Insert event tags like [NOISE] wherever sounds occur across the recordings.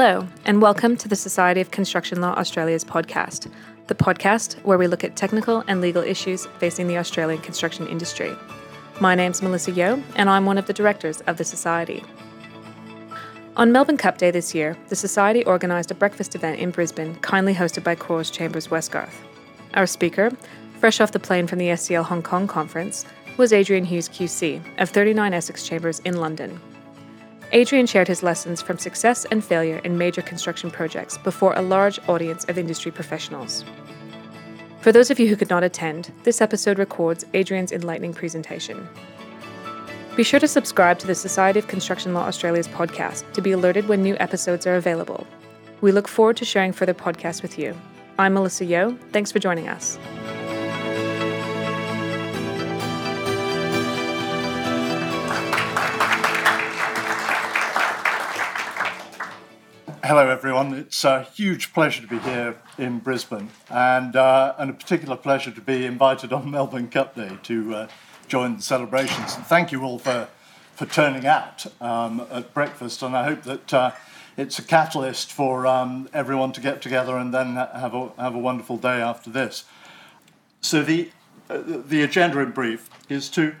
Hello, and welcome to the Society of Construction Law Australia's podcast, the podcast where we look at technical and legal issues facing the Australian construction industry. My name's Melissa Yeo, and I'm one of the directors of the Society. On Melbourne Cup Day this year, the Society organised a breakfast event in Brisbane, kindly hosted by Corrs Chambers Westgarth. Our speaker, fresh off the plane from the SCL Hong Kong conference, was Adrian Hughes QC of 39 Essex Chambers in London. Adrian shared his lessons from success and failure in major construction projects before a large audience of industry professionals. For those of you who could not attend, this episode records Adrian's enlightening presentation. Be sure to subscribe to the Society of Construction Law Australia's podcast to be alerted when new episodes are available. We look forward to sharing further podcasts with you. I'm Melissa Yeo. Thanks for joining us. Hello, everyone. It's a huge pleasure to be here in Brisbane, and, uh, and a particular pleasure to be invited on Melbourne Cup Day to uh, join the celebrations. And thank you all for, for turning out um, at breakfast, and I hope that uh, it's a catalyst for um, everyone to get together and then have a, have a wonderful day after this. So, the, uh, the agenda in brief is to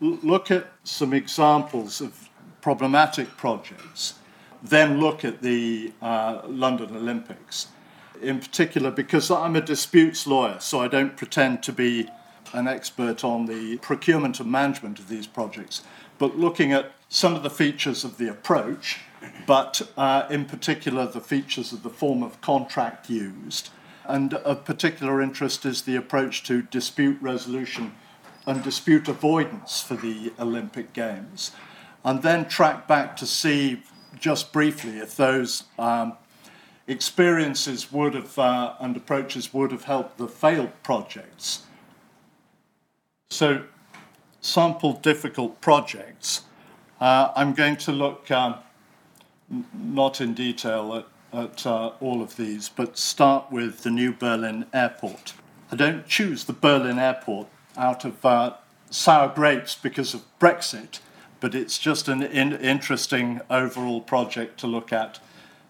look at some examples of problematic projects then look at the uh, London Olympics. In particular, because I'm a disputes lawyer, so I don't pretend to be an expert on the procurement and management of these projects, but looking at some of the features of the approach, but uh, in particular the features of the form of contract used. And of particular interest is the approach to dispute resolution and dispute avoidance for the Olympic Games. And then track back to see just briefly if those um, experiences would have uh, and approaches would have helped the failed projects. So, sample difficult projects. Uh, I'm going to look um, not in detail at, at uh, all of these, but start with the new Berlin airport. I don't choose the Berlin airport out of uh, sour grapes because of Brexit but it's just an in- interesting overall project to look at.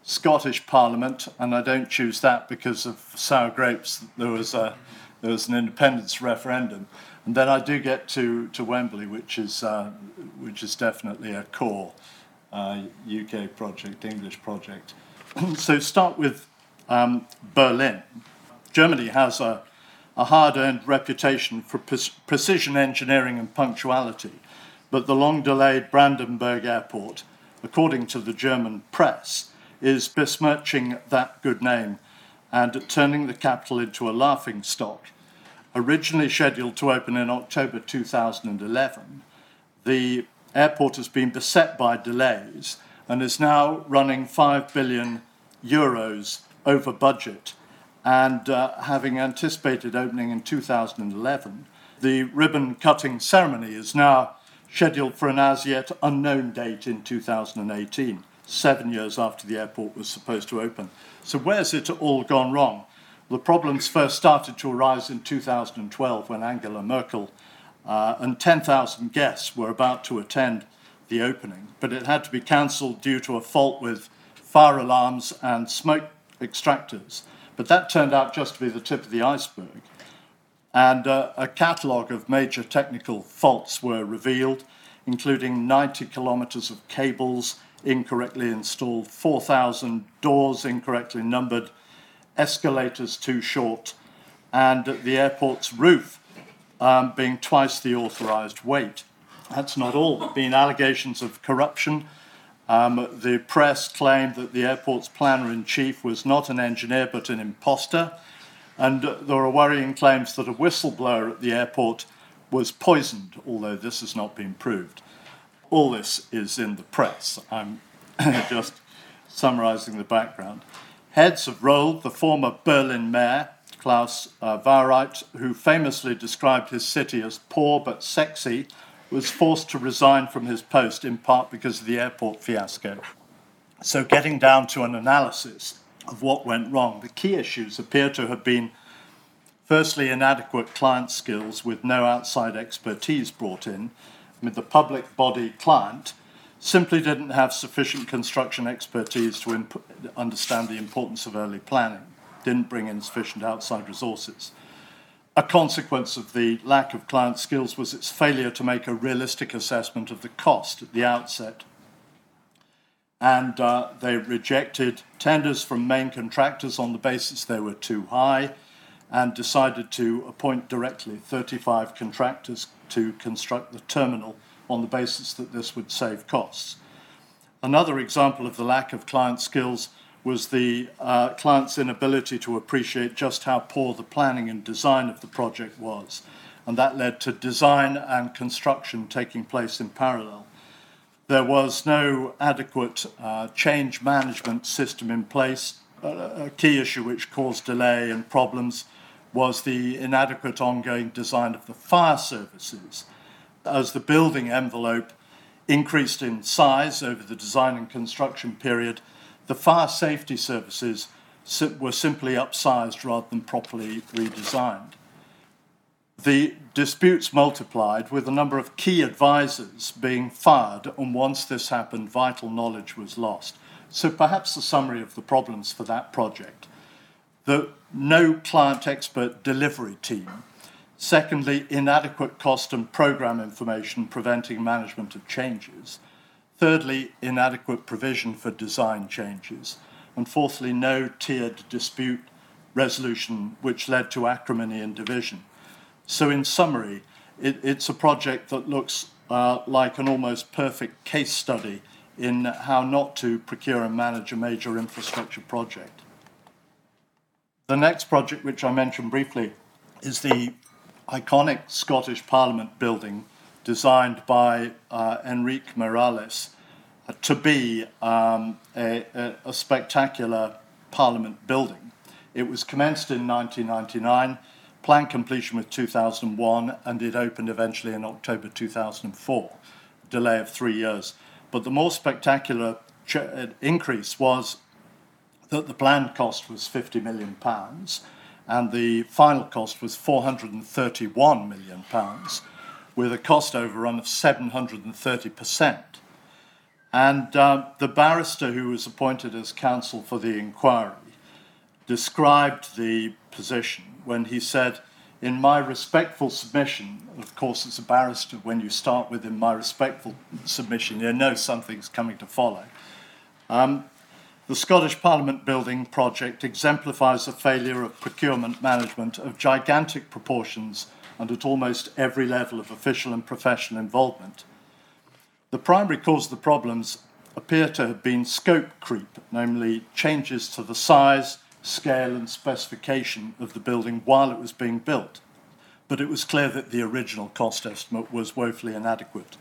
Scottish Parliament, and I don't choose that because of sour grapes. There was a there was an independence referendum, and then I do get to, to Wembley, which is uh, which is definitely a core uh, UK project, English project. [CLEARS THROAT] so start with um, Berlin. Germany has a, a hard-earned reputation for pre- precision engineering and punctuality but the long delayed Brandenburg airport, according to the German press, is besmirching that good name and turning the capital into a laughing stock. Originally scheduled to open in October 2011, the airport has been beset by delays and is now running 5 billion euros over budget. And uh, having anticipated opening in 2011, the ribbon cutting ceremony is now scheduled for an as yet unknown date in 2018, seven years after the airport was supposed to open. So, where's it all gone wrong? The problems first started to arise in 2012 when Angela Merkel uh, and 10,000 guests were about to attend the opening, but it had to be cancelled due to a fault with fire alarms and smoke extractors. But that turned out just to be the tip of the iceberg and uh, a catalogue of major technical faults were revealed, including 90 kilometres of cables incorrectly installed, 4,000 doors incorrectly numbered, escalators too short, and the airport's roof um, being twice the authorised weight. That's not all. There have been allegations of corruption. Um, the press claimed that the airport's planner in chief was not an engineer but an imposter and there are worrying claims that a whistleblower at the airport was poisoned, although this has not been proved. All this is in the press. I'm [LAUGHS] just summarizing the background. Heads have rolled the former Berlin mayor, Klaus uh, who famously described his city as poor but sexy, was forced to resign from his post in part because of the airport fiasco. So, getting down to an analysis, of what went wrong. The key issues appear to have been firstly, inadequate client skills with no outside expertise brought in. I mean, the public body client simply didn't have sufficient construction expertise to imp- understand the importance of early planning, didn't bring in sufficient outside resources. A consequence of the lack of client skills was its failure to make a realistic assessment of the cost at the outset. And uh, they rejected tenders from main contractors on the basis they were too high and decided to appoint directly 35 contractors to construct the terminal on the basis that this would save costs. Another example of the lack of client skills was the uh, client's inability to appreciate just how poor the planning and design of the project was. And that led to design and construction taking place in parallel. There was no adequate uh, change management system in place. a key issue which caused delay and problems was the inadequate ongoing design of the fire services as the building envelope increased in size over the design and construction period, the fire safety services were simply upsized rather than properly redesigned. The disputes multiplied with a number of key advisors being fired, and once this happened, vital knowledge was lost. So, perhaps the summary of the problems for that project the no client expert delivery team Secondly, inadequate cost and program information preventing management of changes. Thirdly, inadequate provision for design changes. And fourthly, no tiered dispute resolution, which led to acrimony and division. So, in summary, it, it's a project that looks uh, like an almost perfect case study in how not to procure and manage a major infrastructure project. The next project, which I mentioned briefly, is the iconic Scottish Parliament building designed by uh, Enrique Miralles uh, to be um, a, a, a, spectacular Parliament building. It was commenced in 1999, plan completion was 2001, and it opened eventually in October 2004, delay of three years. But the more spectacular ch- uh, increase was that the planned cost was 50 million pounds and the final cost was 431 million pounds, with a cost overrun of 730%. And uh, the barrister who was appointed as counsel for the inquiry described the position when he said, in my respectful submission, of course, as a barrister, when you start with in my respectful submission, you know something's coming to follow. Um, the Scottish Parliament building project exemplifies a failure of procurement management of gigantic proportions and at almost every level of official and professional involvement. The primary cause of the problems appear to have been scope creep, namely changes to the size, scale, and specification of the building while it was being built. But it was clear that the original cost estimate was woefully inadequate.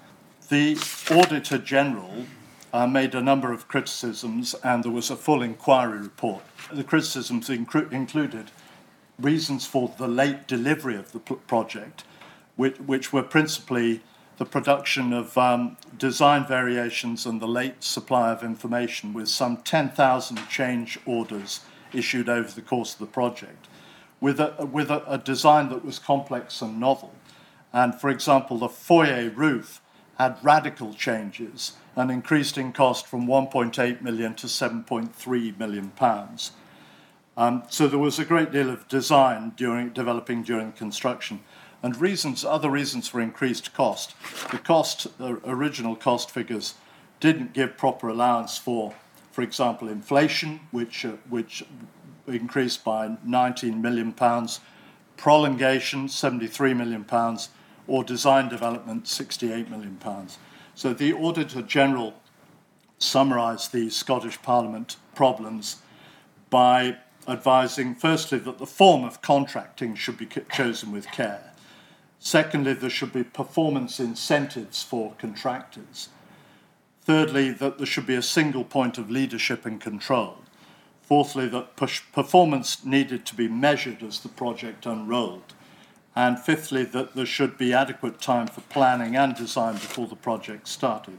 The Auditor General uh, made a number of criticisms, and there was a full inquiry report. The criticisms incru- included reasons for the late delivery of the p- project, which, which, were principally the production of um, design variations and the late supply of information, with some 10,000 change orders issued over the course of the project, with a, with a, a design that was complex and novel. And for example, the foyer roof had radical changes and increased in cost from 1.8 million to 7.3 million pounds. Um, so there was a great deal of design during developing during construction, and reasons, other reasons for increased cost. The cost, the original cost figures, didn't give proper allowance for, for example, inflation, which uh, which increased by 19 million pounds, prolongation 73 million pounds, or design development, £68 million. So the Auditor General summarised the Scottish Parliament problems by advising, firstly, that the form of contracting should be chosen with care. Secondly, there should be performance incentives for contractors. Thirdly, that there should be a single point of leadership and control. Fourthly, that performance needed to be measured as the project unrolled. And fifthly, that there should be adequate time for planning and design before the project started.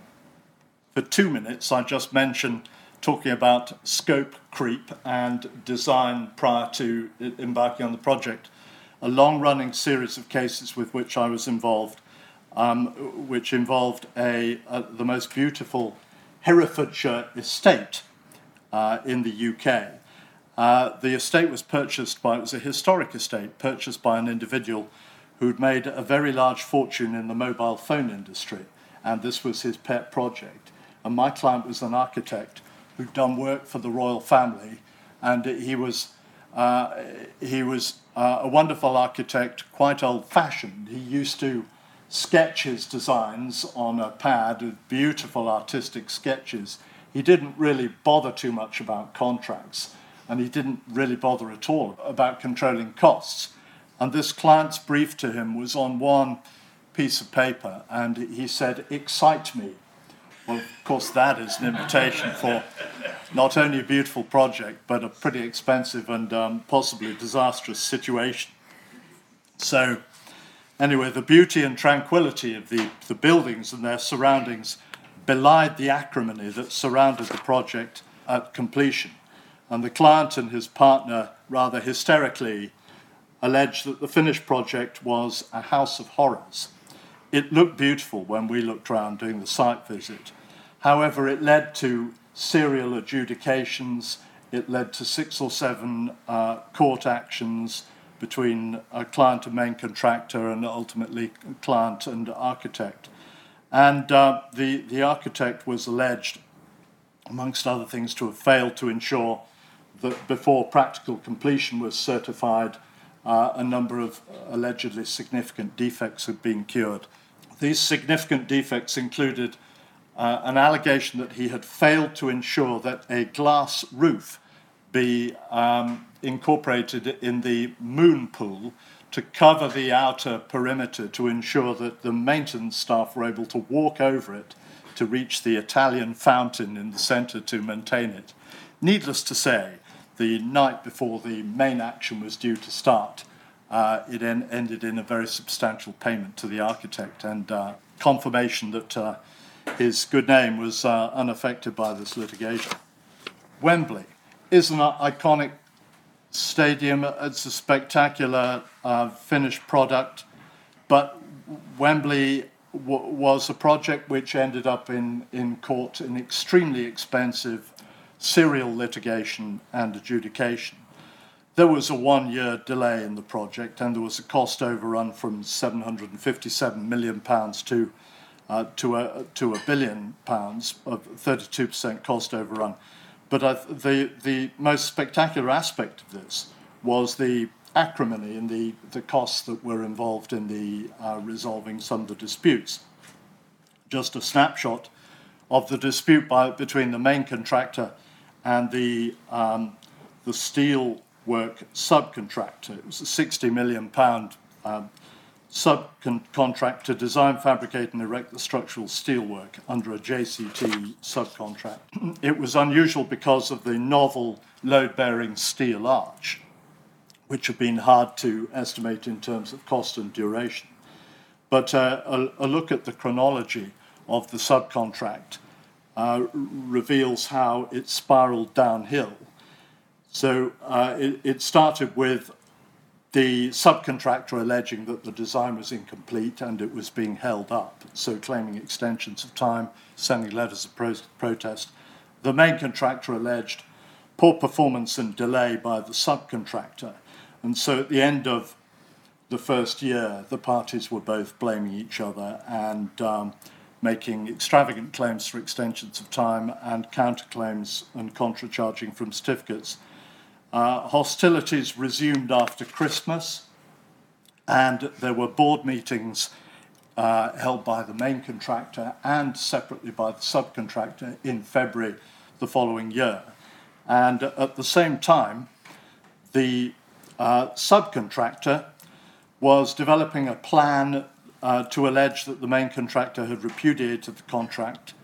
For two minutes, I just mentioned talking about scope creep and design prior to embarking on the project. A long running series of cases with which I was involved um, which involved a, a, the most beautiful Herefordshire estate uh, in the UK. Uh, the estate was purchased by, it was a historic estate purchased by an individual who'd made a very large fortune in the mobile phone industry, and this was his pet project. And my client was an architect who'd done work for the royal family, and he was, uh, he was uh, a wonderful architect, quite old fashioned. He used to sketch his designs on a pad beautiful artistic sketches. He didn't really bother too much about contracts, and he didn't really bother at all about controlling costs. And this client's brief to him was on one piece of paper, and he said, Excite me. Well, of course, that is an invitation for not only a beautiful project, but a pretty expensive and um, possibly disastrous situation. So, anyway, the beauty and tranquility of the, the buildings and their surroundings belied the acrimony that surrounded the project at completion. And the client and his partner rather hysterically alleged that the finished project was a house of horrors. It looked beautiful when we looked around doing the site visit. However, it led to serial adjudications, it led to six or seven uh, court actions between a client and main contractor and ultimately client and architect. And uh, the, the architect was alleged, amongst other things, to have failed to ensure that before practical completion was certified, uh, a number of allegedly significant defects had been cured. These significant defects included uh, an allegation that he had failed to ensure that a glass roof be um, incorporated in the moon pool to cover the outer perimeter to ensure that the maintenance staff were able to walk over it to reach the Italian fountain in the centre to maintain it. Needless to say, the night before the main action was due to start, uh, it en- ended in a very substantial payment to the architect and uh, confirmation that uh, his good name was uh, unaffected by this litigation. Wembley is an iconic stadium. It's a spectacular uh, finished product, but Wembley w- was a project which ended up in, in court in extremely expensive serial litigation and adjudication. There was a one year delay in the project, and there was a cost overrun from £757 million to, uh, to, a, to a billion pounds, of 32% cost overrun. But uh, the, the most spectacular aspect of this was the acrimony and the, the costs that were involved in the uh, resolving some of the disputes. Just a snapshot of the dispute by, between the main contractor and the, um, the steel work subcontractor. It was a 60 million pound um, subcontract to design, fabricate, and erect the structural steelwork under a JCT subcontract. [CLEARS THROAT] It was unusual because of the novel load bearing steel arch, which had been hard to estimate in terms of cost and duration. But uh, a, a look at the chronology of the subcontract uh, reveals how it spiraled downhill. So uh, it, it, started with the subcontractor alleging that the design was incomplete and it was being held up, so claiming extensions of time, sending letters of pro- protest. The main contractor alleged poor performance and delay by the subcontractor. And so at the end of the first year, the parties were both blaming each other and um, making extravagant claims for extensions of time and counterclaims and contracharging from certificates. Uh, hostilities resumed after Christmas, and there were board meetings uh, held by the main contractor and separately by the subcontractor in February the following year. And at the same time, the uh, subcontractor was developing a plan uh, to allege that the main contractor had repudiated the contract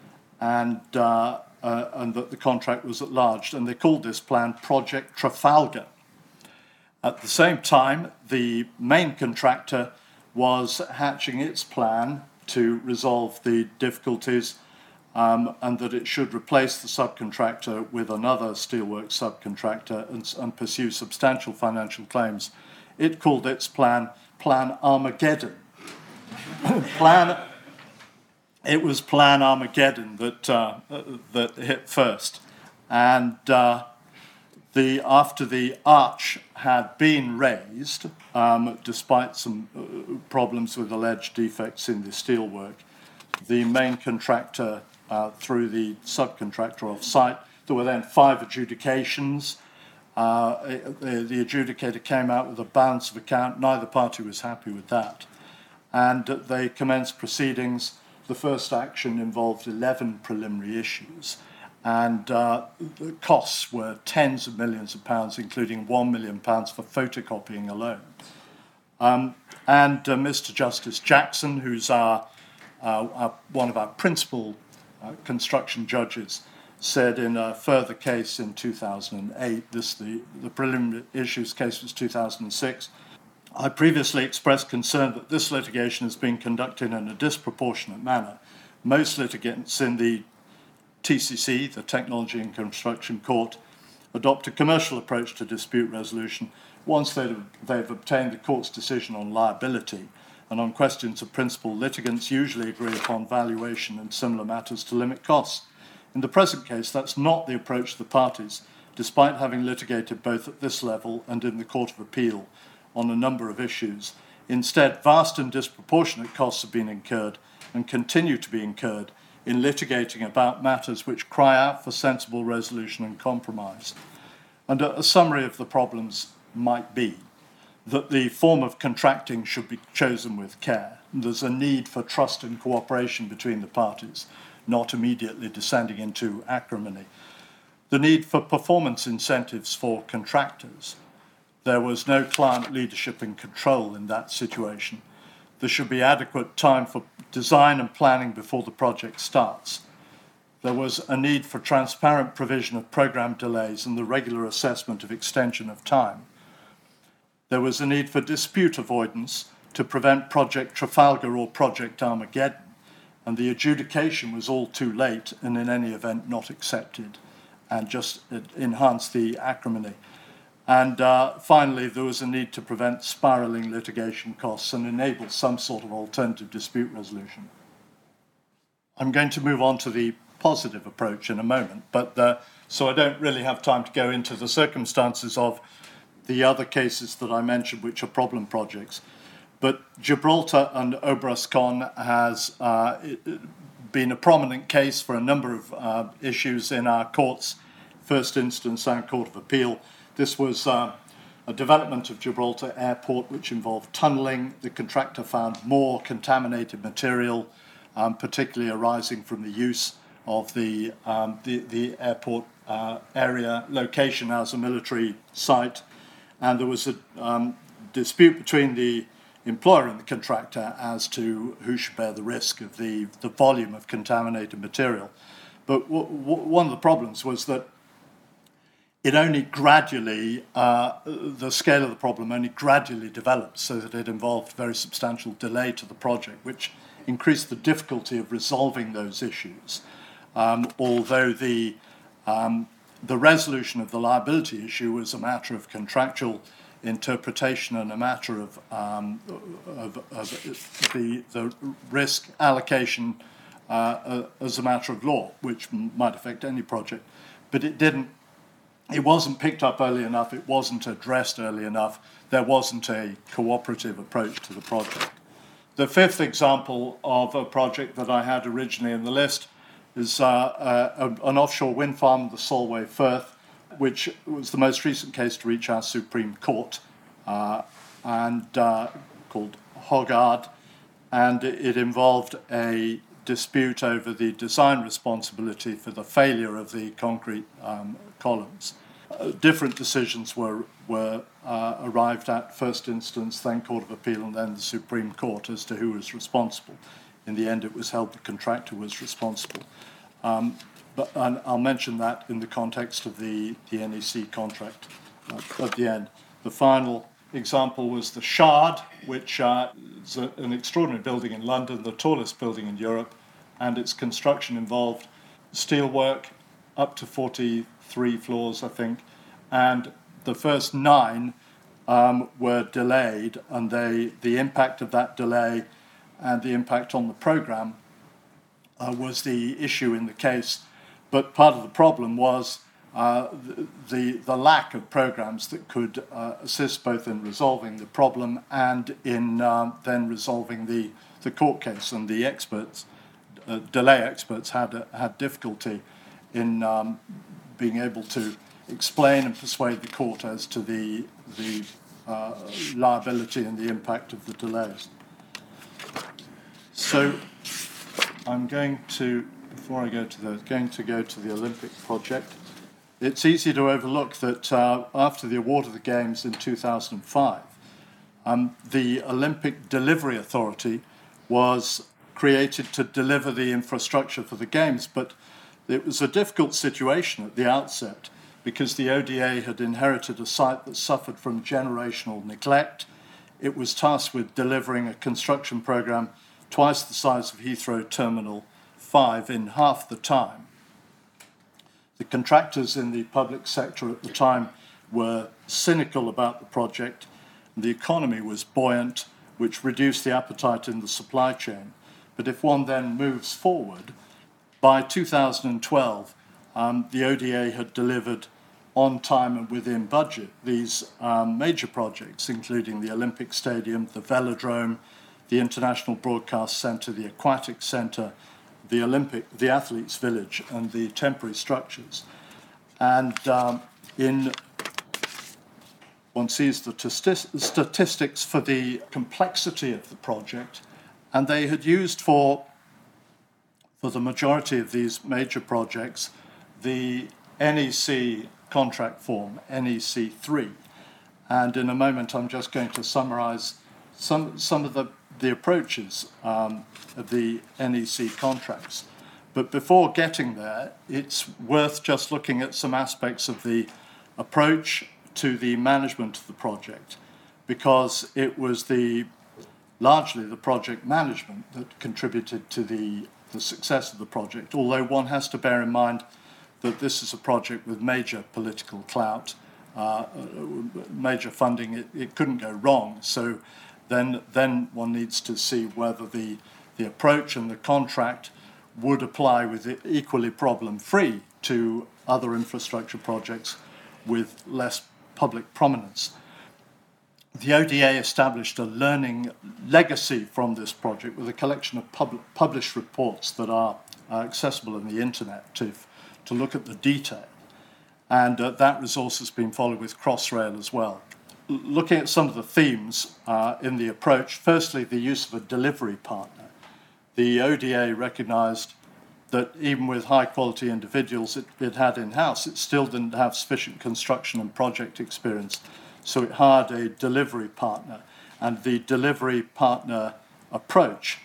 and, uh, uh, and that the contract was at large. And they called this plan Project Trafalgar. At the same time, the main contractor was hatching its plan to resolve the difficulties um, and that it should replace the subcontractor with another steelworks subcontractor and, and pursue substantial financial claims. It called its plan Plan Armageddon [COUGHS] plan. It was Plan Armageddon that uh, that hit first, and uh, the after the arch had been raised, um, despite some uh, problems with alleged defects in the steelwork, the main contractor uh, threw the subcontractor off site. There were then five adjudications. Uh, the, the, adjudicator came out with a balance of account. Neither party was happy with that. And they commenced proceedings. The first action involved 11 preliminary issues. And uh, the costs were tens of millions of pounds, including £1 million pounds for photocopying alone. Um, and uh, Mr. Justice Jackson, who's our, our, one of our principal uh, construction judges, said in a further case in 2008, this the, the preliminary issues case was 2006, I previously expressed concern that this litigation has been conducted in a disproportionate manner. Most litigants in the TCC, the Technology and Construction Court, adopt a commercial approach to dispute resolution once they've, they've obtained the court's decision on liability. And on questions of principle, litigants usually agree upon valuation and similar matters to limit costs. In the present case, that's not the approach of the parties, despite having litigated both at this level and in the Court of Appeal on a number of issues. Instead, vast and disproportionate costs have been incurred and continue to be incurred in litigating about matters which cry out for sensible resolution and compromise. And a, summary of the problems might be that the form of contracting should be chosen with care. There's a need for trust and cooperation between the parties not immediately descending into acrimony. The need for performance incentives for contractors. There was no client leadership and control in that situation. There should be adequate time for design and planning before the project starts. There was a need for transparent provision of program delays and the regular assessment of extension of time. There was a need for dispute avoidance to prevent Project Trafalgar or Project Armageddon and the adjudication was all too late and in any event not accepted and just enhanced the acrimony. And uh, finally, there was a need to prevent spiraling litigation costs and enable some sort of alternative dispute resolution. I'm going to move on to the positive approach in a moment, but uh, so I don't really have time to go into the circumstances of the other cases that I mentioned, which are problem projects. But Gibraltar and Obrascon has uh, been a prominent case for a number of uh, issues in our courts, first instance and Court of Appeal. This was uh, a development of Gibraltar Airport which involved tunnelling. The contractor found more contaminated material, um, particularly arising from the use of the, um, the, the, airport uh, area location as a military site. And there was a um, dispute between the employer and the contractor as to who should bear the risk of the, the volume of contaminated material. But w- w- one of the problems was that it only gradually, uh, the scale of the problem only gradually developed so that it involved very substantial delay to the project, which increased the difficulty of resolving those issues. Um, although the, um, the resolution of the liability issue was a matter of contractual interpretation and a matter of, um, of, of, the, the risk allocation uh, as a matter of law, which might affect any project. But it didn't, it wasn't picked up early enough, it wasn't addressed early enough, there wasn't a cooperative approach to the project. The fifth example of a project that I had originally in the list is uh, uh, an offshore wind farm, the Solway Firth, which was the most recent case to reach our Supreme Court, uh, and uh, called Højgaard, and it involved a dispute over the design responsibility for the failure of the concrete um, columns. Uh, different decisions were were uh, arrived at first instance, then Court of Appeal, and then the Supreme Court as to who was responsible. In the end, it was held the contractor was responsible. Um, but and I'll mention that in the context of the, the NEC contract uh, at the end. The final example was the Shard, which uh, is a, an extraordinary building in London, the tallest building in Europe, and its construction involved steelwork up to 43 floors, I think, and the first nine um, were delayed, and they, the impact of that delay and the impact on the program uh, was the issue in the case. But part of the problem was uh, the, the lack of programs that could uh, assist both in resolving the problem and in um, then resolving the, the court case. And the experts, uh, delay experts, had, had difficulty in um, being able to explain and persuade the court as to the, the uh, liability and the impact of the delays. So I'm going to, before I go to the, going to go to the Olympic project. It's easy to overlook that uh, after the award of the Games in 2005, um, the Olympic Delivery Authority was created to deliver the infrastructure for the Games, but it was a difficult situation at the outset because the ODA had inherited a site that suffered from generational neglect. It was tasked with delivering a construction program twice the size of Heathrow Terminal 5 in half the time. The contractors in the public sector at the time were cynical about the project. The economy was buoyant, which reduced the appetite in the supply chain. But if one then moves forward, by 2012, um, the ODA had delivered on time and within budget these um, major projects, including the Olympic Stadium, the Velodrome, the International Broadcast Centre, the Aquatic Centre, the Olympic, the Athletes Village, and the temporary structures. And um, in one sees the statistics for the complexity of the project, and they had used for for the majority of these major projects the NEC contract form, NEC 3. And in a moment, I'm just going to summarize some, some of the the approaches um, of the NEC contracts. But before getting there, it's worth just looking at some aspects of the approach to the management of the project, because it was the largely the project management that contributed to the, the success of the project, although one has to bear in mind that this is a project with major political clout, uh, major funding, it, it couldn't go wrong. So then, then one needs to see whether the, the approach and the contract would apply with equally problem free to other infrastructure projects with less public prominence. The ODA established a learning legacy from this project with a collection of pub- published reports that are uh, accessible on the internet to, to look at the detail. And uh, that resource has been followed with Crossrail as well looking at some of the themes uh, in the approach, firstly, the use of a delivery partner. The ODA recognized that even with high quality individuals it, it had in house, it still didn't have sufficient construction and project experience. So it hired a delivery partner. And the delivery partner approach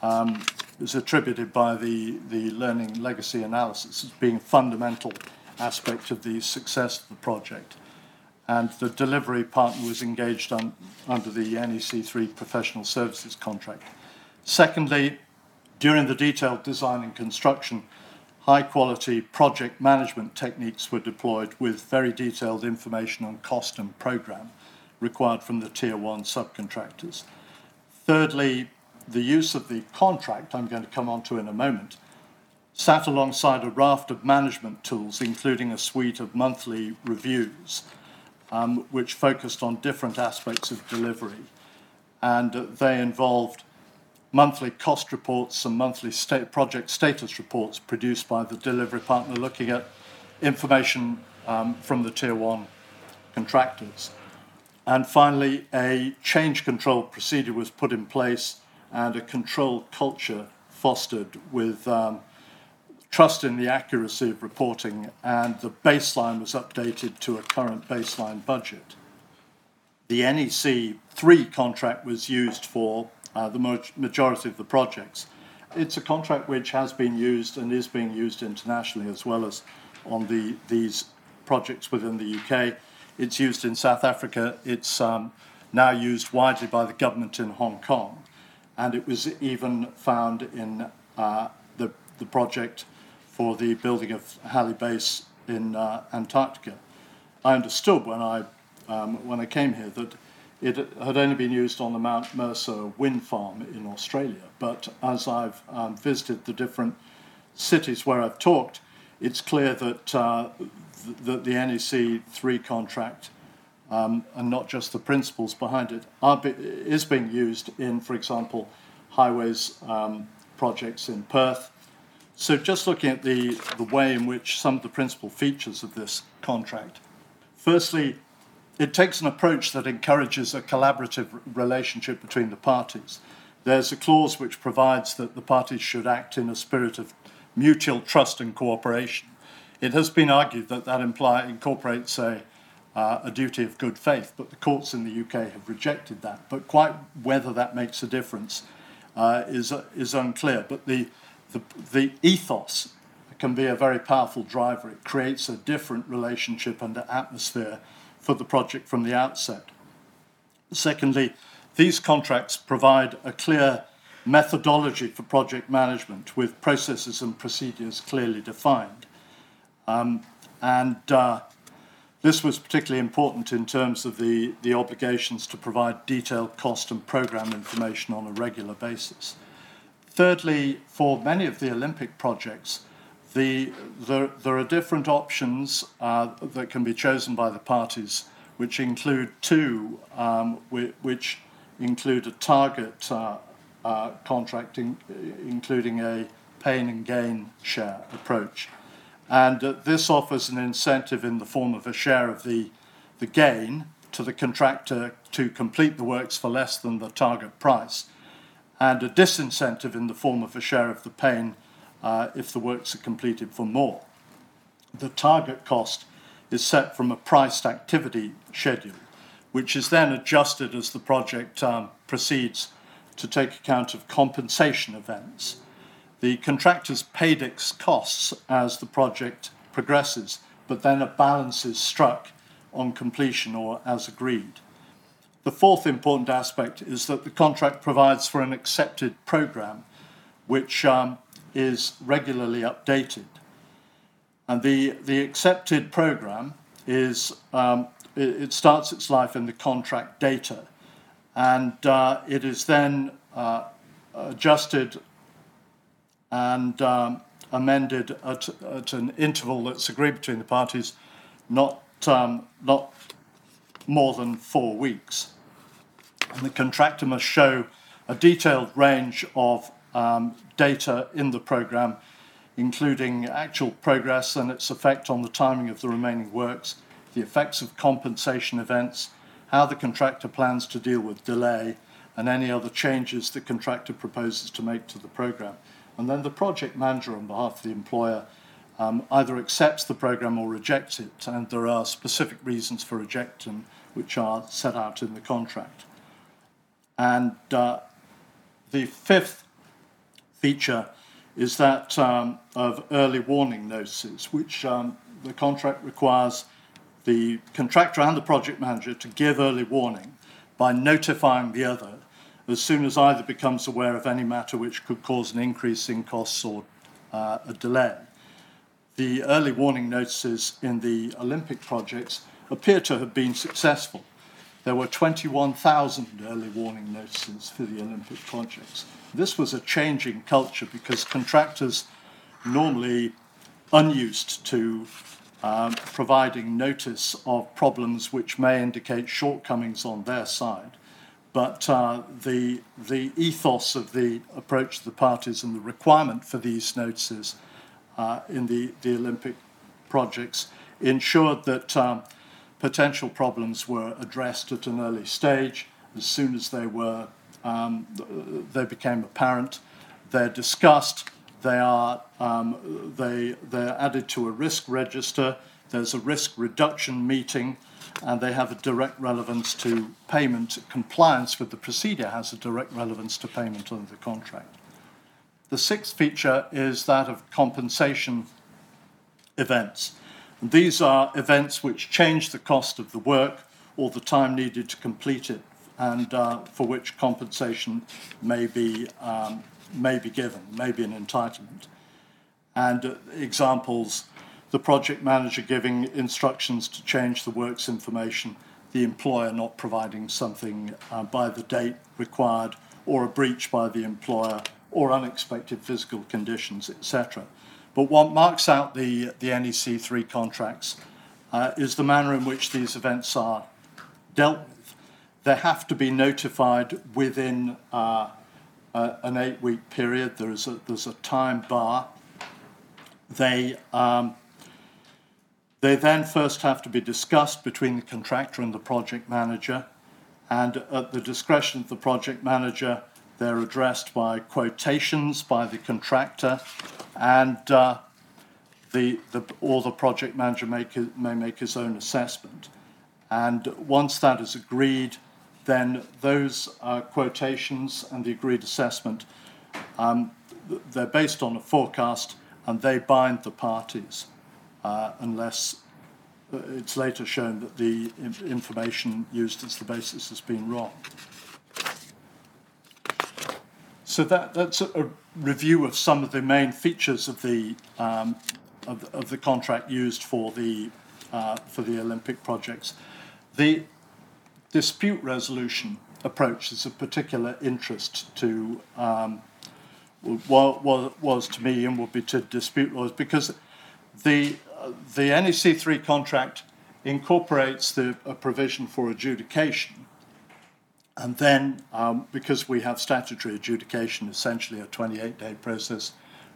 um, is attributed by the, the learning legacy analysis as being a fundamental aspect of the success of the project and the delivery partner was engaged on, under the NEC3 professional services contract. Secondly, during the detailed design and construction, high quality project management techniques were deployed with very detailed information on cost and program required from the tier one subcontractors. Thirdly, the use of the contract, I'm going to come on to in a moment, sat alongside a raft of management tools, including a suite of monthly reviews um, which focused on different aspects of delivery. And they involved monthly cost reports and monthly state project status reports produced by the delivery partner looking at information um, from the tier one contractors. And finally, a change control procedure was put in place and a control culture fostered with um, trust in the accuracy of reporting, and the baseline was updated to a current baseline budget. The NEC 3 contract was used for uh, the majority of the projects. It's a contract which has been used and is being used internationally as well as on the, these projects within the UK. It's used in South Africa. It's um, now used widely by the government in Hong Kong. And it was even found in uh, the, the project for the building of Halley Base in uh, Antarctica. I understood when I, um, when I came here that it had only been used on the Mount Mercer wind farm in Australia. But as I've um, visited the different cities where I've talked, it's clear that, uh, th- the NEC 3 contract um, and not just the principles behind it be- is being used in, for example, highways um, projects in Perth. So just looking at the, the way in which some of the principal features of this contract. Firstly, it takes an approach that encourages a collaborative relationship between the parties. There's a clause which provides that the parties should act in a spirit of mutual trust and cooperation. It has been argued that that imply, incorporates a, uh, a duty of good faith, but the courts in the UK have rejected that. But quite whether that makes a difference uh, is, uh, is unclear. But the, the, the ethos can be a very powerful driver. It creates a different relationship and atmosphere for the project from the outset. Secondly, these contracts provide a clear methodology for project management with processes and procedures clearly defined. Um, and uh, this was particularly important in terms of the, the obligations to provide detailed cost and program information on a regular basis. Thirdly, for many of the Olympic projects, the, there, there are different options uh, that can be chosen by the parties, which include two, um, which include a target uh, uh, contracting, including a pain and gain share approach. And uh, this offers an incentive in the form of a share of the, the gain to the contractor to complete the works for less than the target price, and a disincentive in the form of a share of the pain uh, if the works are completed for more. The target cost is set from a priced activity schedule, which is then adjusted as the project um, proceeds to take account of compensation events. The contractor's paid its costs as the project progresses, but then a balance is struck on completion or as agreed. The fourth important aspect is that the contract provides for an accepted program, which um, is regularly updated. And the, the accepted program is, um, it, it, starts its life in the contract data, and uh, it is then uh, adjusted and um, amended at, at, an interval that's agreed between the parties, not, um, not more than four weeks. And the contractor must show a detailed range of um, data in the program, including actual progress and its effect on the timing of the remaining works, the effects of compensation events, how the contractor plans to deal with delay, and any other changes the contractor proposes to make to the program. And then the project manager, on behalf of the employer, um, either accepts the program or rejects it, and there are specific reasons for rejecting which are set out in the contract. And uh, the fifth feature is that um, of early warning notices, which um, the contract requires the contractor and the project manager to give early warning by notifying the other as soon as either becomes aware of any matter which could cause an increase in costs or uh, a delay. The early warning notices in the Olympic projects appear to have been successful. There were 21,000 early warning notices for the Olympic projects. This was a changing culture because contractors, normally unused to um, providing notice of problems which may indicate shortcomings on their side, but uh, the, the ethos of the approach to the parties and the requirement for these notices uh, in the, the Olympic projects ensured that um, potential problems were addressed at an early stage as soon as they were um, they became apparent. They're discussed. They are um, they they're added to a risk register. There's a risk reduction meeting, and they have a direct relevance to payment. Compliance with the procedure has a direct relevance to payment under the contract. The sixth feature is that of compensation events. And these are events which change the cost of the work or the time needed to complete it and uh, for which compensation may be, um, may be given, may be an entitlement. And uh, examples the project manager giving instructions to change the works information, the employer not providing something uh, by the date required, or a breach by the employer, or unexpected physical conditions, etc. But what marks out the, the NEC 3 contracts uh, is the manner in which these events are dealt with. They have to be notified within uh, an eight week period. There's a, there's a time bar. They, um, they then first have to be discussed between the contractor and the project manager. And at the discretion of the project manager, they're addressed by quotations by the contractor, and uh, the, the, or the project manager make, may make his own assessment. And once that is agreed, then those uh, quotations and the agreed assessment, um, they're based on a forecast and they bind the parties uh, unless uh, it's later shown that the information used as the basis has been wrong. So that, that's a, review of some of the main features of the um, of, of, the contract used for the uh, for the Olympic projects. The dispute resolution approach is of particular interest to um, was, was to me and will be to dispute lawyers because the uh, the NEC three contract incorporates the a provision for adjudication. And then, um, because we have statutory adjudication, essentially a 28 day process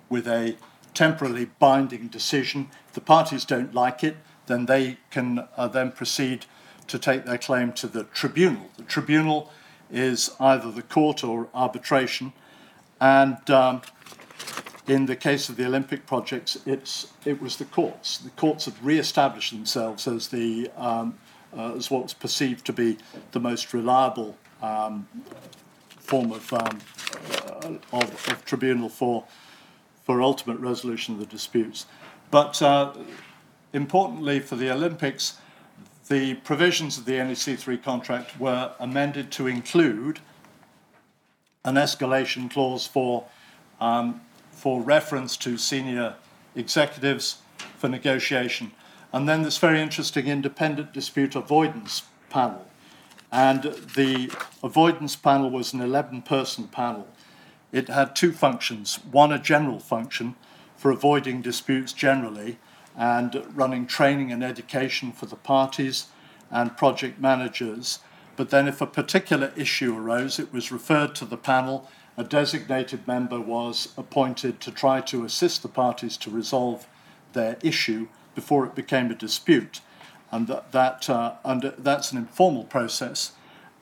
with a temporally binding decision, if the parties don't like it, then they can uh, then proceed to take their claim to the tribunal. The tribunal is either the court or arbitration, and um, in the case of the Olympic projects, it's, it was the courts. The courts had re-established themselves as the um, uh, as what was perceived to be the most reliable um, form of, um, uh, of, of, tribunal for, for ultimate resolution of the disputes. But uh, importantly for the Olympics, the provisions of the NEC3 contract were amended to include an escalation clause for, um, for reference to senior executives for negotiation. And then this very interesting independent dispute avoidance panel and the avoidance panel was an 11 person panel. It had two functions one, a general function for avoiding disputes generally and running training and education for the parties and project managers. But then, if a particular issue arose, it was referred to the panel. A designated member was appointed to try to assist the parties to resolve their issue before it became a dispute and that, that uh, under, that's an informal process.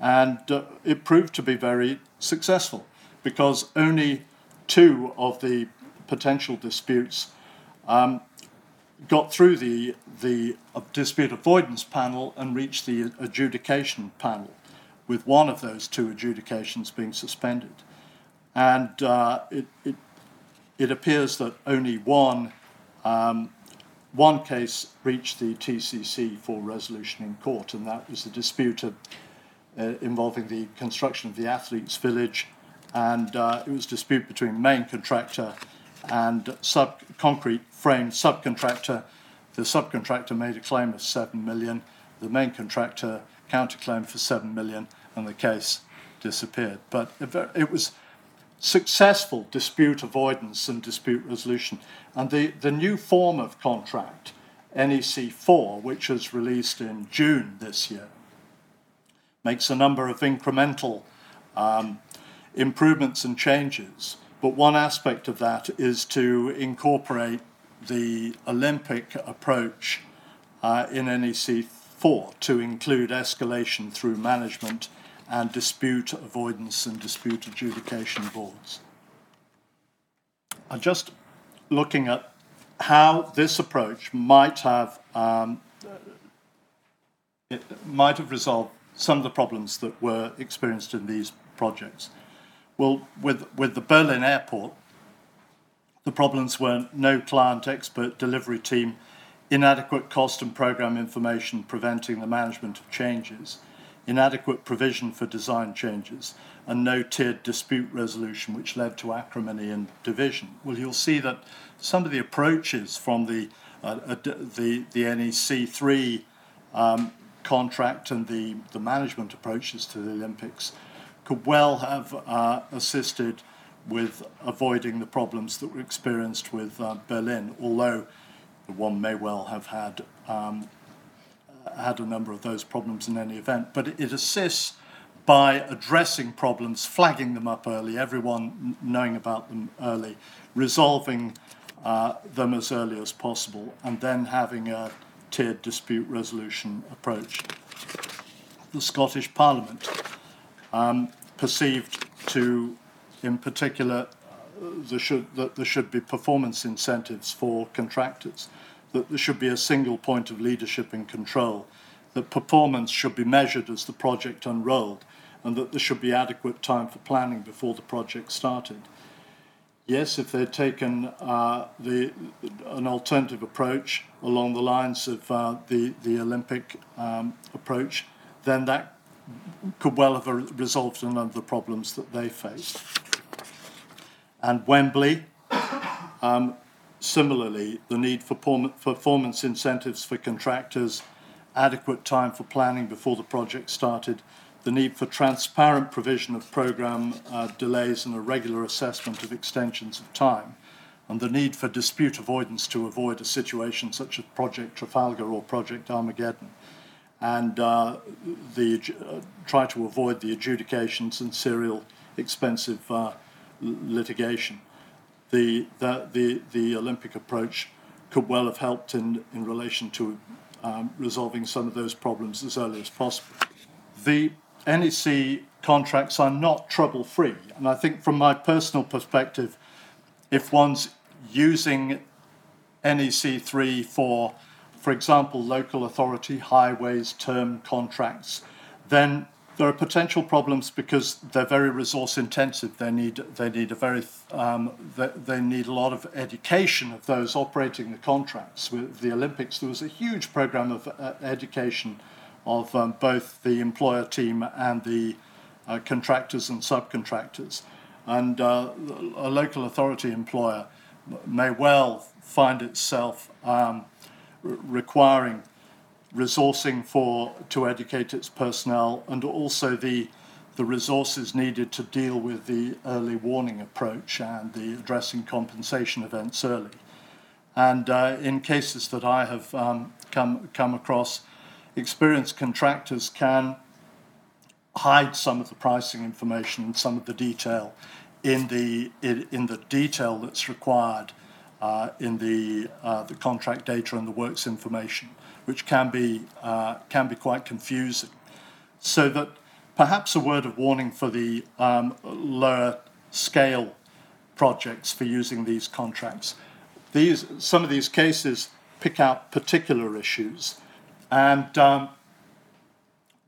And uh, it proved to be very successful because only two of the potential disputes um, got through the, the dispute avoidance panel and reached the adjudication panel, with one of those two adjudications being suspended. And uh, it, it, it appears that only one um, one case reached the TCC for resolution in court, and that was the dispute of, uh, involving the construction of the athletes' village, and uh, it was a dispute between main contractor and sub concrete frame subcontractor. The subcontractor made a claim of seven million. The main contractor counterclaimed for seven million, and the case disappeared. But it was successful dispute avoidance and dispute resolution. And the, the new form of contract, NEC 4, which was released in June this year, makes a number of incremental um, improvements and changes. But one aspect of that is to incorporate the Olympic approach uh, in NEC 4 to include escalation through management and dispute avoidance and dispute adjudication boards. I'm just looking at how this approach might have um, might have resolved some of the problems that were experienced in these projects. Well, with with the Berlin airport, the problems were no client expert delivery team, inadequate cost and program information preventing the management of changes, inadequate provision for design changes, and no tiered dispute resolution, which led to acrimony and division. Well, you'll see that some of the approaches from the, uh, uh, the, the NEC 3 um, contract and the, the management approaches to the Olympics could well have uh, assisted with avoiding the problems that were experienced with uh, Berlin, although one may well have had um, had a number of those problems in any event. But it assists by addressing problems, flagging them up early, everyone knowing about them early, resolving uh, them as early as possible, and then having a tiered dispute resolution approach. The Scottish Parliament um, perceived to, in particular, uh, should, that there should be performance incentives for contractors, that there should be a single point of leadership and control, that performance should be measured as the project unrolled, and that there should be adequate time for planning before the project started. Yes, if they'd taken uh, the, an alternative approach along the lines of uh, the, the Olympic um, approach, then that could well have resolved a number of the problems that they faced. And Wembley, um, similarly, the need for performance incentives for contractors, adequate time for planning before the project started, the need for transparent provision of program uh, delays and a regular assessment of extensions of time, and the need for dispute avoidance to avoid a situation such as Project Trafalgar or Project Armageddon, and uh, the, uh, try to avoid the adjudications and serial expensive uh, litigation. The, the, the, the Olympic approach could well have helped in, in relation to um, resolving some of those problems as early as possible. The NEC contracts are not trouble free. And I think from my personal perspective, if one's using NEC 3 for, for example, local authority highways term contracts, then there are potential problems because they're very resource intensive. They need they need a very um, they, need a lot of education of those operating the contracts. With the Olympics, there was a huge program of uh, education of um, both the employer team and the uh, contractors and subcontractors. And uh, a local authority employer may well find itself um, requiring resourcing for to educate its personnel and also the the resources needed to deal with the early warning approach and the addressing compensation events early. And uh, in cases that I have um, come come across, experienced contractors can hide some of the pricing information and some of the detail in the in, in the detail that's required uh, in the uh, the contract data and the works information, which can be uh, can be quite confusing. So that perhaps a word of warning for the um, lower scale projects for using these contracts. These some of these cases pick out particular issues and um,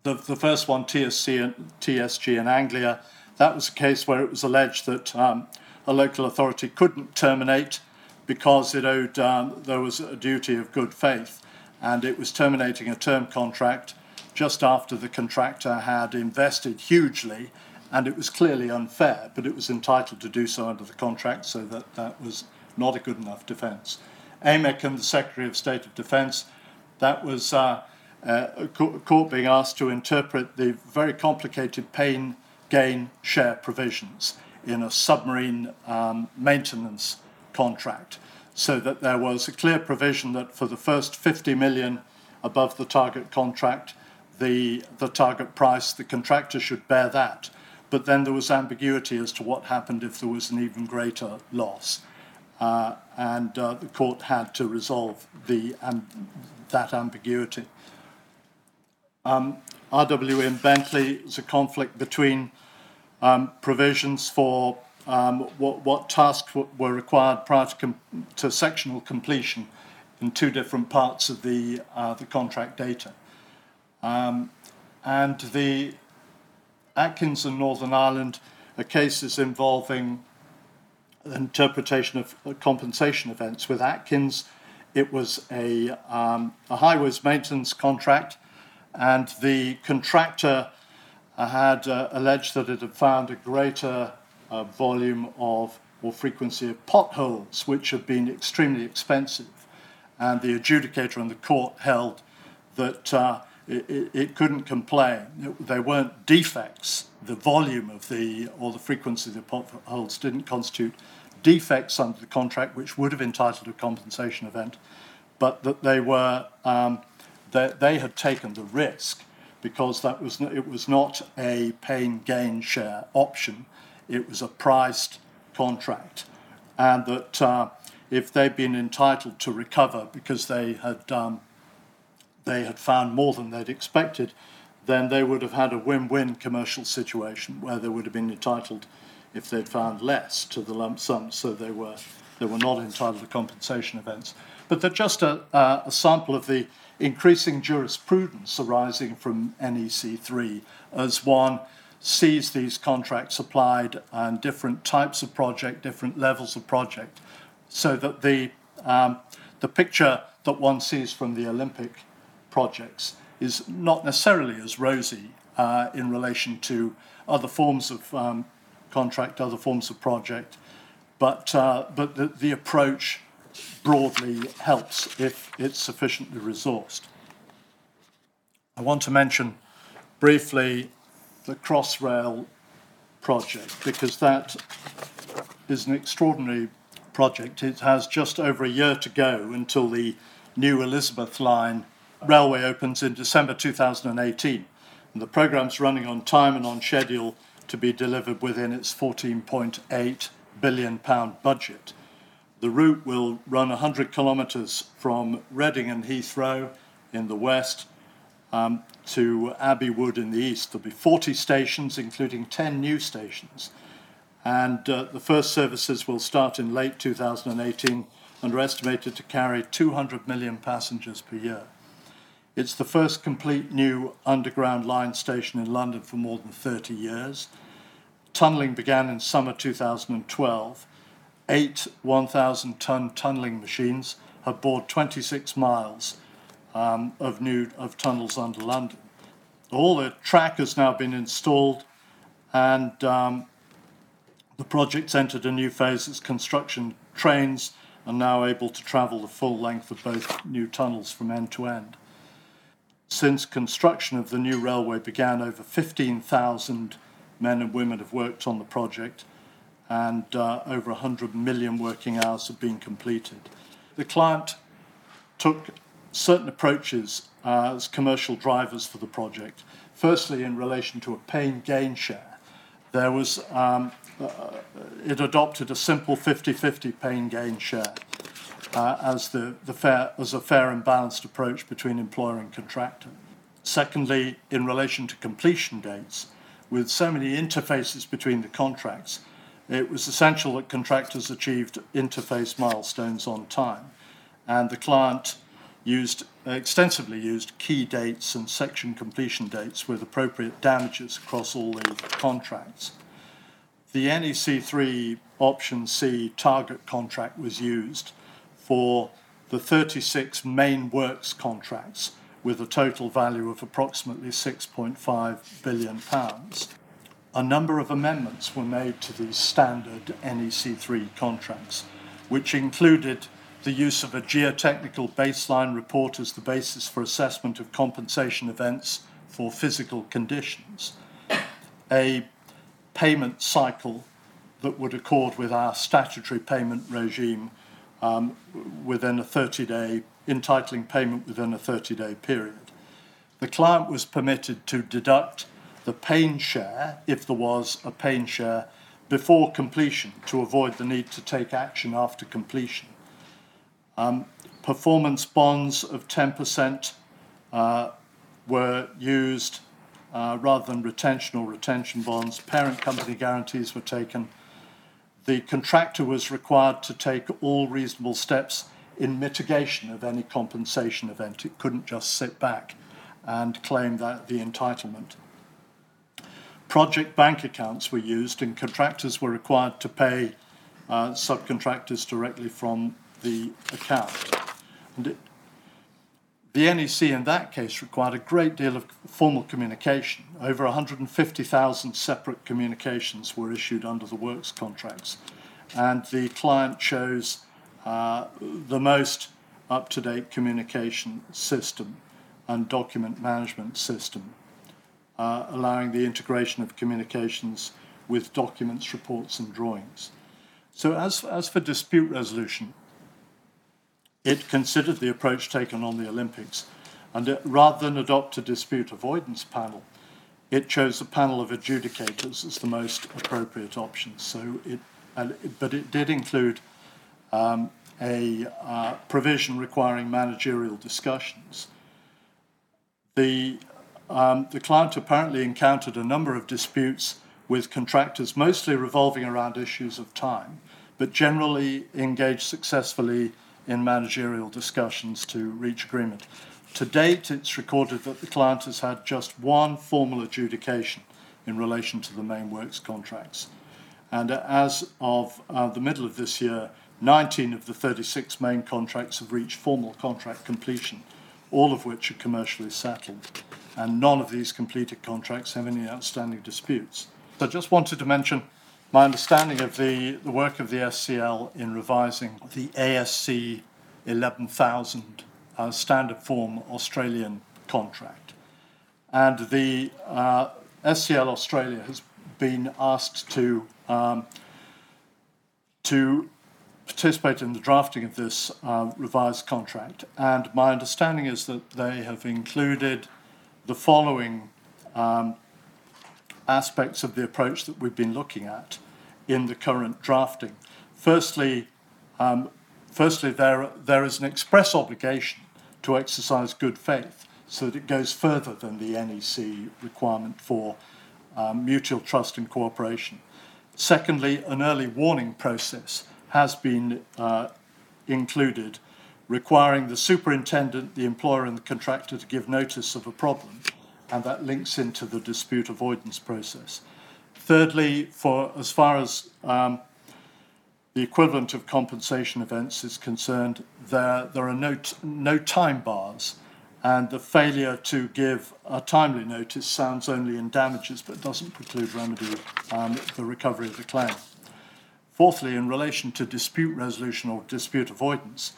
the, the first one, TSC and, TSG in Anglia, that was a case where it was alleged that um, a local authority couldn't terminate because it owed, um, there was a duty of good faith, and it was terminating a term contract just after the contractor had invested hugely, and it was clearly unfair, but it was entitled to do so under the contract, so that that was not a good enough defence. AMEC and the Secretary of State of Defence that was uh, uh, a court being asked to interpret the very complicated pain gain share provisions in a submarine um, maintenance contract so that there was a clear provision that for the first 50 million above the target contract the the target price the contractor should bear that but then there was ambiguity as to what happened if there was an even greater loss uh, and uh, the court had to resolve the um, that ambiguity. Um, and Bentley is a conflict between um, provisions for um, what, what, tasks were required prior to, com- to, sectional completion in two different parts of the, uh, the contract data. Um, and the Atkins and Northern Ireland are cases involving interpretation of compensation events. With Atkins, it was a, um, a highways maintenance contract, and the contractor uh, had uh, alleged that it had found a greater uh, volume of or frequency of potholes, which have been extremely expensive. And the adjudicator and the court held that uh, it, it, couldn't complain. They weren't defects. The volume of the or the frequency of the potholes didn't constitute defects under the contract, which would have entitled a compensation event, but that they were um, that they had taken the risk because that was it was not a pain gain share option, it was a priced contract, and that uh, if they'd been entitled to recover because they had um, they had found more than they'd expected, then they would have had a win-win commercial situation where they would have been entitled, if they'd found less, to the lump sum. So they were they were not entitled to compensation events. But they're just a, uh, a sample of the increasing jurisprudence arising from NEC3 as one sees these contracts applied and different types of project, different levels of project, so that the, um, the picture that one sees from the Olympic projects is not necessarily as rosy uh, in relation to other forms of um, contract, other forms of project, but, uh, but the, the approach broadly helps if it's sufficiently resourced. I want to mention briefly the Crossrail project because that is an extraordinary project. It has just over a year to go until the new Elizabeth line railway opens in December 2018. And the programme's running on time and on schedule to be delivered within its 14.8 billion pound budget. The route will run 100 kilometres from Reading and Heathrow in the west um, to Abbey Wood in the east. There'll be 40 stations, including 10 new stations. And uh, the first services will start in late 2018 and are estimated to carry 200 million passengers per year. It's the first complete new underground line station in London for more than 30 years. Tunnelling began in summer 2012 eight 1,000 ton tunneling machines have bored 26 miles um, of new of tunnels under London. All the track has now been installed, and um, the project's entered a new phase. Its construction trains are now able to travel the full length of both new tunnels from end to end. Since construction of the new railway began, over 15,000 men and women have worked on the project and uh, over 100 million working hours have been completed. The client took certain approaches as commercial drivers for the project. Firstly, in relation to a pain gain share, there was um, uh, it adopted a simple 50-50 pain gain share uh, as the, the fair as a fair and balanced approach between employer and contractor. Secondly, in relation to completion dates, with so many interfaces between the contracts, it was essential that contractors achieved interface milestones on time, and the client used extensively used key dates and section completion dates with appropriate damages across all the contracts. The NEC3 option C target contract was used for the 36 main works contracts with a total value of approximately 6.5 billion pounds a number of amendments were made to these standard NEC3 contracts, which included the use of a geotechnical baseline report as the basis for assessment of compensation events for physical conditions, a payment cycle that would accord with our statutory payment regime um, within a 30 day, entitling payment within a 30 day period. The client was permitted to deduct the pain share, if there was a pain share, before completion to avoid the need to take action after completion. Um, performance bonds of 10% uh, were used uh, rather than retention or retention bonds. Parent company guarantees were taken. The contractor was required to take all reasonable steps in mitigation of any compensation event. It couldn't just sit back and claim that the entitlement project bank accounts were used, and contractors were required to pay uh, subcontractors directly from the account. It, the NEC in that case required a great deal of formal communication. Over 150,000 separate communications were issued under the works contracts, and the client chose uh, the most up to date communication system and document management system, uh, allowing the integration of communications with documents, reports, and drawings. So, as, as for dispute resolution, it considered the approach taken on the Olympics, and it, rather than adopt a dispute avoidance panel, it chose a panel of adjudicators as the most appropriate option. So it, but it did include um, a uh, provision requiring managerial discussions. The, um, the client apparently encountered a number of disputes with contractors, mostly revolving around issues of time, but generally engaged successfully in managerial discussions to reach agreement. To date, it's recorded that the client has had just one formal adjudication in relation to the main works contracts. And as of uh, the middle of this year, 19 of the 36 main contracts have reached formal contract completion, all of which are commercially settled. And none of these completed contracts have any outstanding disputes. So I just wanted to mention my understanding of the, the work of the SCL in revising the ASC 11,000 uh, standard form Australian contract. And the uh, SCL Australia has been asked to, um, to participate in the drafting of this uh, revised contract. And my understanding is that they have included the following um, aspects of the approach that we've been looking at in the current drafting. Firstly, um, firstly there, there is an express obligation to exercise good faith so that it goes further than the NEC requirement for um, mutual trust and cooperation. Secondly, an early warning process has been uh, included requiring the superintendent, the employer, and the contractor to give notice of a problem, and that links into the dispute avoidance process. Thirdly, for as far as um, the equivalent of compensation events is concerned, there, there are no, t- no time bars, and the failure to give a timely notice sounds only in damages but doesn't preclude remedy um, the recovery of the claim. Fourthly, in relation to dispute resolution or dispute avoidance,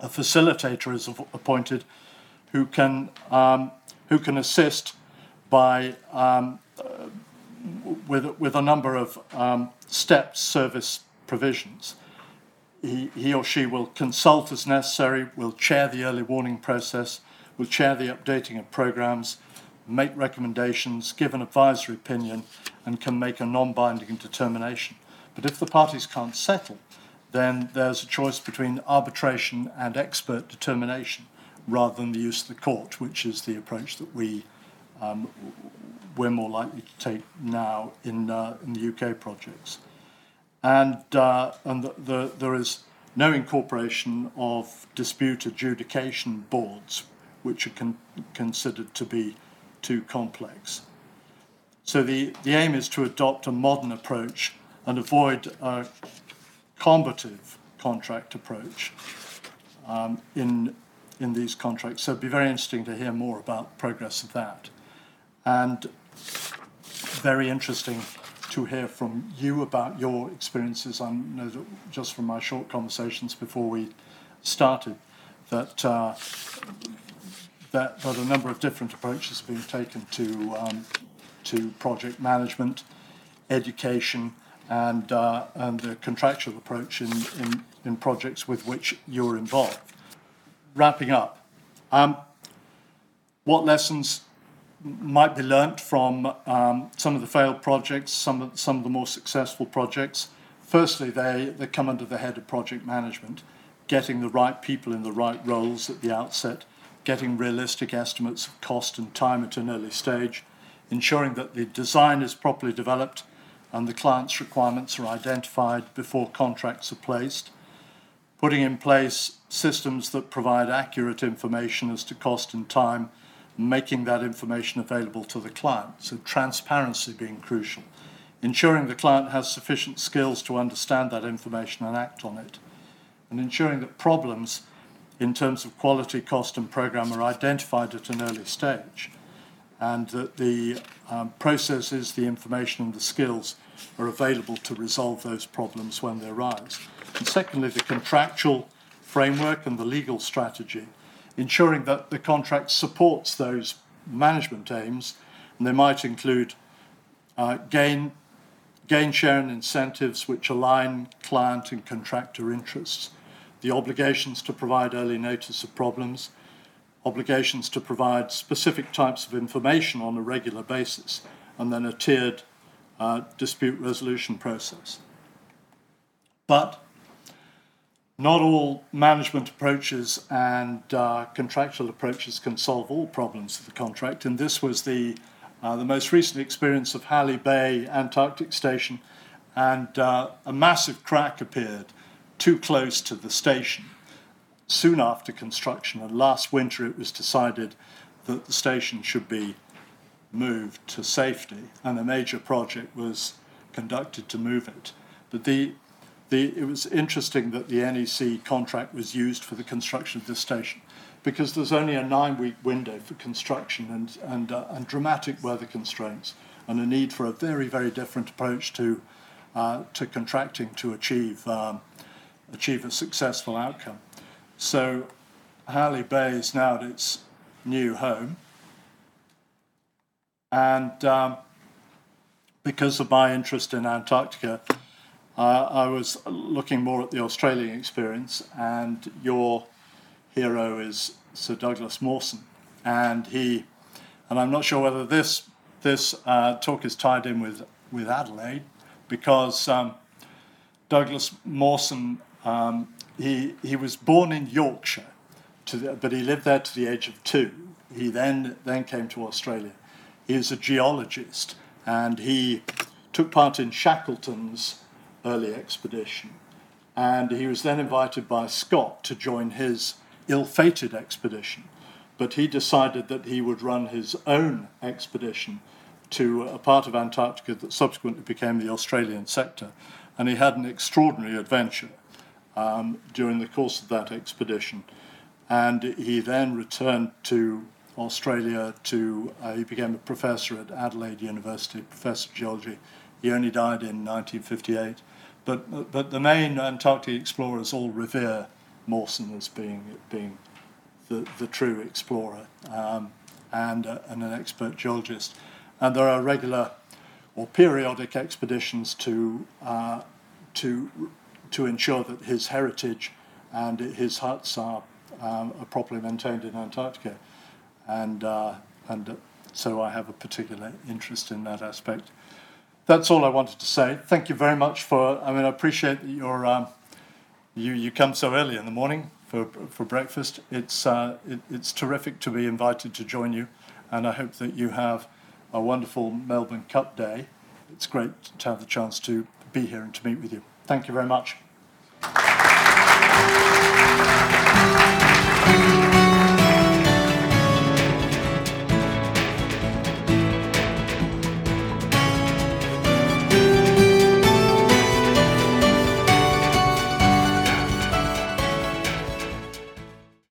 a facilitator is appointed who can, um, who can assist by um, uh, with, with a number of um, steps service provisions. He, he or she will consult as necessary, will chair the early warning process, will chair the updating of programs, make recommendations, give an advisory opinion, and can make a non binding determination. But if the parties can't settle, then there's a choice between arbitration and expert determination rather than the use of the court, which is the approach that we um, we're more likely to take now in, uh, in the UK projects and, uh, and the, the, there is no incorporation of dispute adjudication boards, which are con- considered to be too complex. So the, the aim is to adopt a modern approach and avoid a combative contract approach um, in, in these contracts. So it'd be very interesting to hear more about progress of that. And very interesting to hear from you about your experiences. I know that just from my short conversations before we started that uh, that, that a number of different approaches being taken to um, to project management, education, and uh, and the contractual approach in, in, in projects with which you're involved. Wrapping up, um, what lessons might be learnt from um, some of the failed projects, some of, some of the more successful projects. Firstly, they, they come under the head of project management, getting the right people in the right roles at the outset, getting realistic estimates of cost and time at an early stage, ensuring that the design is properly developed and the client's requirements are identified before contracts are placed, putting in place systems that provide accurate information as to cost and time making that information available to the client. So, transparency being crucial. Ensuring the client has sufficient skills to understand that information and act on it. And ensuring that problems in terms of quality, cost, and program are identified at an early stage. And that the um, processes, the information, and the skills are available to resolve those problems when they arise. And secondly, the contractual framework and the legal strategy ensuring that the contract supports those management aims, and they might include uh, gain, gain share and incentives which align client and contractor interests, the obligations to provide early notice of problems, obligations to provide specific types of information on a regular basis, and then a tiered uh, dispute resolution process. But not all management approaches and uh, contractual approaches can solve all problems of the contract, and this was the, uh, the most recent experience of Halley Bay Antarctic Station, and uh, a massive crack appeared too close to the station soon after construction, and last winter it was decided that the station should be moved to safety, and a major project was conducted to move it. But the, the, it was interesting that the NEC contract was used for the construction of this station because there's only a nine week window for construction and, and, uh, and dramatic weather constraints and a need for a very, very different approach to, uh, to contracting to achieve, um, achieve a successful outcome. So Halley Bay is now at its new home. And um, because of my interest in Antarctica, uh, I was looking more at the Australian experience, and your hero is Sir Douglas Mawson, and he, and I'm not sure whether this this uh, talk is tied in with with Adelaide, because um, Douglas Mawson um, he, he was born in Yorkshire, the, but he lived there to the age of two. He then, then came to Australia. He is a geologist and he took part in Shackleton's early expedition. And he was then invited by Scott to join his ill fated expedition. But he decided that he would run his own expedition to a part of Antarctica that subsequently became the Australian sector. And he had an extraordinary adventure um, during the course of that expedition. And he then returned to Australia to, uh, he became a professor at Adelaide University, professor of geology. He only died in 1958. But, but the main Antarctic explorers all revere Mawson as being, being the, the true explorer um, and, uh, and an expert geologist. And there are regular or periodic expeditions to, uh, to to ensure that his heritage and his huts are, um, are properly maintained in Antarctica. And, uh, and so I have a particular interest in that aspect that's all I wanted to say. Thank you very much for. I mean, I appreciate that you're um, you you come so early in the morning for for breakfast. It's uh, it, it's terrific to be invited to join you, and I hope that you have a wonderful Melbourne Cup day. It's great to have the chance to be here and to meet with you. Thank you very much.